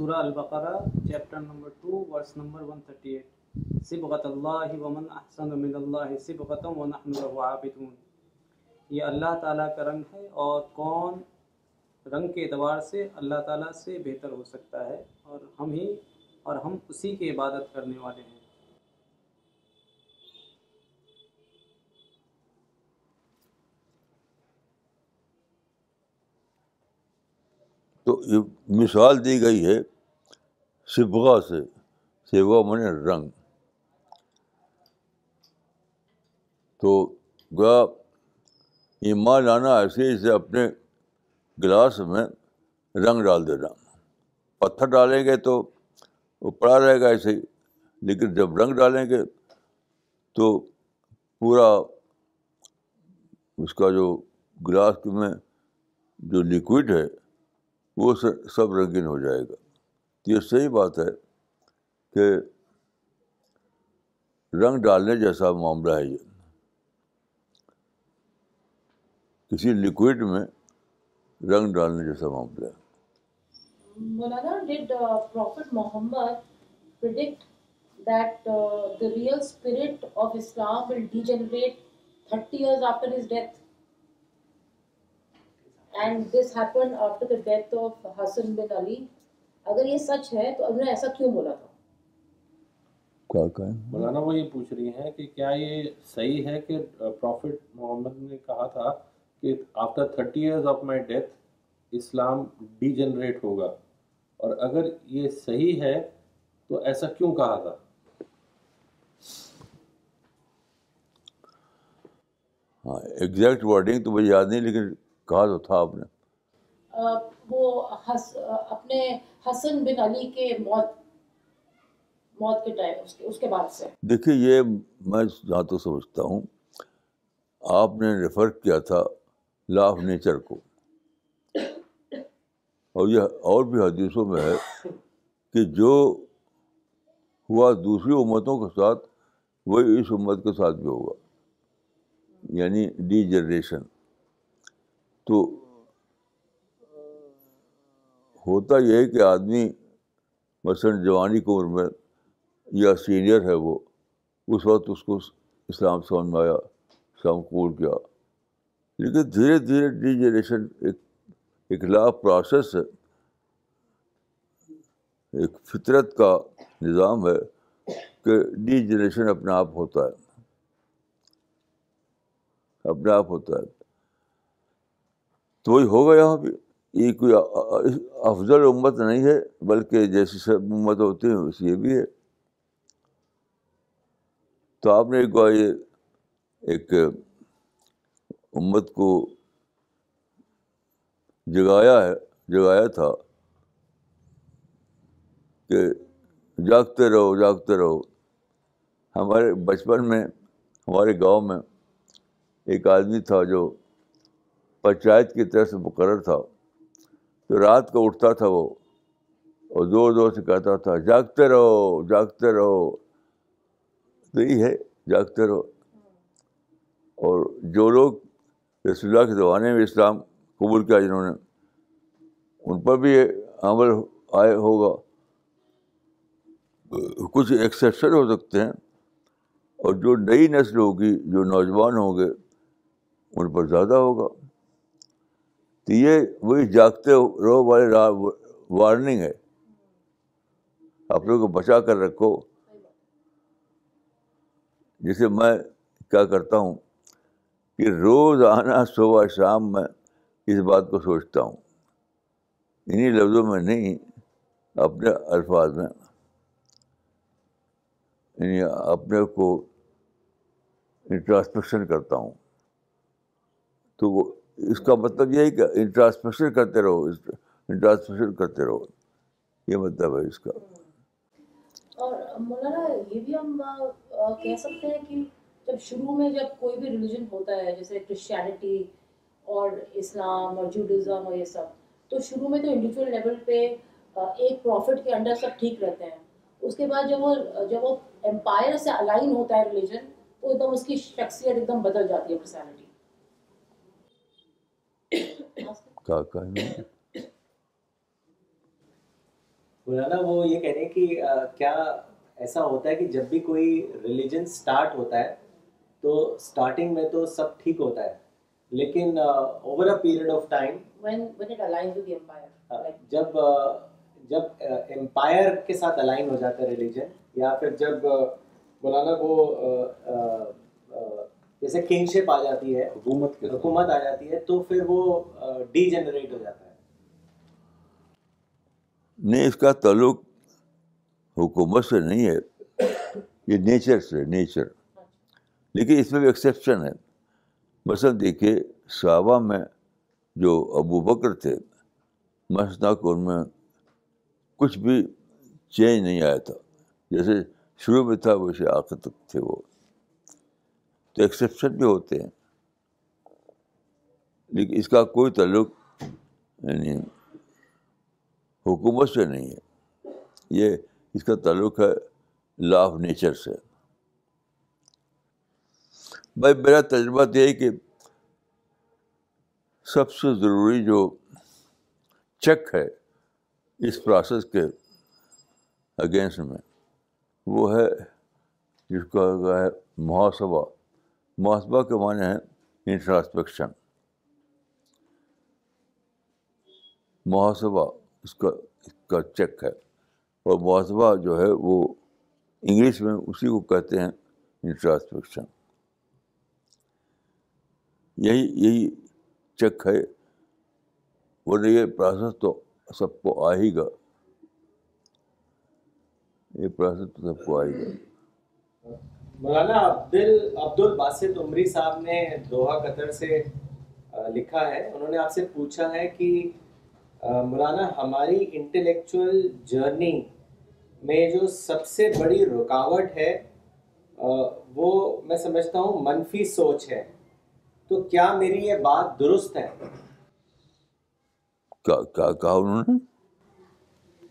سورہ البقرہ chapter number two verse number one thirty eight اللہ ومن احسن من اللہ صبغت ونحن له عابدون. یہ اللہ تعالیٰ کا رنگ ہے اور کون رنگ کے اعتبار سے اللہ تعالیٰ سے بہتر ہو سکتا ہے اور ہم ہی اور ہم اسی کی عبادت کرنے والے ہیں۔ تو یہ مثال دی گئی ہے سبغا سے سبغا من رنگ۔ تو گیا ایمان لانا ایسے اسے اپنے گلاس میں رنگ ڈال دینا پتھر ڈالیں گے تو وہ پڑا رہے گا ایسے ہی، لیکن جب رنگ ڈالیں گے تو پورا اس کا جو گلاس میں جو لکوڈ ہے وہ سب رنگین ہو جائے گا۔ تو یہ صحیح بات ہے کہ رنگ ڈالنے جیسا معاملہ ہے یہ۔ کسی لکوڈ میں رنگ ڈالنے جیسا معاملہ ہے۔ مولانا did prophet Muhammad predict that the real spirit of Islam will degenerate thirty years after his death and this happen after the death of Hasan bin Ali اگر یہ سچ ہے تو انہوں نے ایسا کیوں بولا تھا؟ کیا کہیں مولانا وہ یہ پوچھ رہی ہیں کہ کیا یہ صحیح ہے کہ پروفٹ محمد نے کہا تھا کہ after thirty years of my death Islam degenerate ہوگا؟ اور اگر یہ صحیح ہے تو ایسا کیوں کہا تھا؟ ہاں ایگزیکٹ ورڈنگ تو مجھے یاد نہیں لیکن کہا تو تھا آپ نے۔ وہ اپنے حسن بن علی کے موت موت کے ٹائم اس کے بعد سے۔ دیکھیے یہ میں جہاں تو سمجھتا ہوں آپ نے ریفر کیا تھا لا آف نیچر کو۔ اور یہ اور بھی حدیثوں میں ہے کہ جو ہوا دوسری امتوں کے ساتھ وہی اس امت کے ساتھ بھی ہوگا۔ یعنی ڈی جنریشن تو ہوتا یہ ہے کہ آدمی مثلاً جوانی کی عمر میں یا سینئر ہے وہ، اس وقت اس کو اسلام سمجھ میں آیا، اسلام قبول کیا۔ لیکن دھیرے دھیرے ڈی جنریشن ایک ایک لا پروسیس ہے۔ ایک فطرت کا نظام ہے کہ ڈی جنریشن اپنے آپ ہوتا ہے۔ اپنے آپ ہوتا ہے۔ تو وہی ہوگا یہاں بھی۔ یہ کوئی افضل امت نہیں ہے، بلکہ جیسی سب امت ہوتی ہیں ویسے یہ بھی ہے۔ تو آپ نے ایک بار یہ ایک امت کو جگایا ہے، جگایا تھا کہ جاگتے رہو جاگتے رہو۔ ہمارے بچپن میں، ہمارے گاؤں میں ایک آدمی تھا جو پنچایت کی طرف سے مقرر تھا۔ تو رات کو اٹھتا تھا وہ، اور زور زور سے کہتا تھا، جاگتے رہو جاگتے رہو۔ تو یہ ہے، جاگتے رہو۔ اور جو لوگ رسول اللہ کے زمانے میں اسلام قبول کیا، جنہوں نے، ان پر بھی عمل آئے ہوگا۔ کچھ ایکسیپشن ہو سکتے ہیں۔ اور جو نئی نسل ہوگی، جو نوجوان ہوں گے، ان پر زیادہ ہوگا۔ تو یہ وہی جاگتے رہو والے وارننگ ہے۔ آپ لوگوں کو بچا کر رکھو۔ جیسے میں کیا کرتا ہوں کہ روز آنا صبح شام میں اس بات کو سوچتا ہوں۔ انہیں لفظوں میں نہیں، اپنے الفاظ میں۔ یعنی اپنے کو انٹراسپیکشن کرتا ہوں۔ تو وہ اس کا مطلب یہ ہے کہ انٹراسپیکشن کرتے رہو انٹراسپیکشن کرتے رہو۔ یہ مطلب ہے اس کا۔ اور مولانا، یہ بھی ہم کہہ سکتے ہیں کہ جب شروع میں جب کوئی بھی ریلیجن ہوتا ہے، جیسے کرسچینٹی اور اسلام اور جوڈزم اور یہ سب، تو شروع میں تو انڈیویجول لیول پہ ایک پروفٹ کے انڈر سب ٹھیک رہتے ہیں۔ اس کے بعد جب وہ جب وہ امپائر سے الائن ہوتا ہے ریلیجن تو ایک دم اس کی شخصیت ایک دم بدل جاتی ہے پرسنالٹی مولانا وہ یہ کہہ رہے ہیں کہ کیا ایسا ہوتا ہے کہ جب بھی کوئی ریلیجن سٹارٹ ہوتا ہے تو سٹارٹنگ میں تو سب ٹھیک ہوتا ہے لیکن over a period of time جب جب امپائر کے ساتھ الائن ہو جاتا ہے ریلیجن یا پھر جب مولانا وہ جیسے کنگ شپ آ جاتی ہے حکومت حکومت آ جاتی ہے تو پھر وہ ڈی جنریٹ ہو جاتا ہے۔ نہیں اس کا تعلق حکومت سے نہیں ہے۔ یہ نیچر سے نیچر لیکن اس میں بھی ایکسیپشن ہے۔ مثلاً دیکھیے صحابہ میں جو ابو بکر تھے مسنا کو ان میں کچھ بھی چینج نہیں آیا تھا۔ جیسے شروع میں تھا ویسے آخر تک تھے وہ۔ تو ایکسیپشن بھی ہوتے ہیں۔ لیکن اس کا کوئی تعلق یعنی حکومت سے نہیں ہے۔ یہ اس کا تعلق ہے لا آف نیچر سے۔ بھائی میرا تجربہ یہ ہے کہ سب سے ضروری جو چیک ہے اس پروسیس کے اگینسٹ میں وہ ہے جس کا ہے محاسبہ محاسبہ کے معنی ہیں انٹراسپیکشن محاسبہ اس کا اس کا چیک ہے. اور محاسبہ جو ہے وہ انگلش میں اسی کو کہتے ہیں انٹراسپیکشن یہی یہی چیک ہے. ورنہ یہ پروسیس تو سب کو آ ہی گا. یہ پروسیس تو سب کو آئے گا. مولانا عبد عبد الباسط عمری صاحب نے دوحہ قطر سے لکھا ہے۔ انہوں نے آپ سے پوچھا ہے کہ مولانا ہماری انٹلیکچوئل جرنی میں جو سب سے بڑی رکاوٹ ہے وہ میں سمجھتا ہوں منفی سوچ ہے۔ تو کیا میری یہ بات درست ہے؟ کیا کہا انہوں نے؟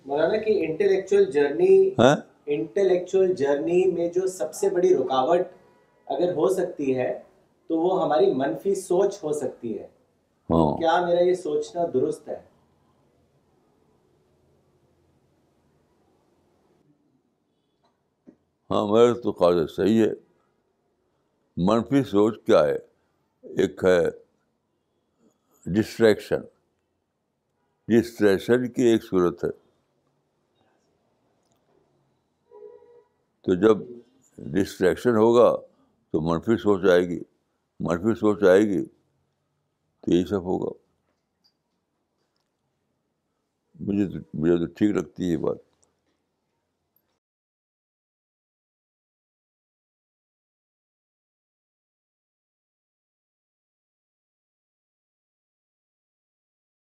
مولانا کہ انٹلیکچوئل جرنی ہیں انٹلیکچوئل جرنی میں جو سب سے بڑی رکاوٹ اگر ہو سکتی ہے تو وہ ہماری منفی سوچ ہو سکتی ہے۔ ہاں۔ کیا میرا یہ سوچنا درست ہے؟ ہاں میرا تو قاعدہ صحیح ہے۔ منفی سوچ کیا ہے؟ ایک ہے ڈسٹریکشن۔ ڈسٹریکشن کی ایک صورت ہے۔ تو جب ڈسٹریکشن ہوگا تو منفی سوچ آئے گی، منفی سوچ آئے گی تو یہی سب ہوگا۔ مجھے تو مجھے تو ٹھیک لگتی ہے یہ بات۔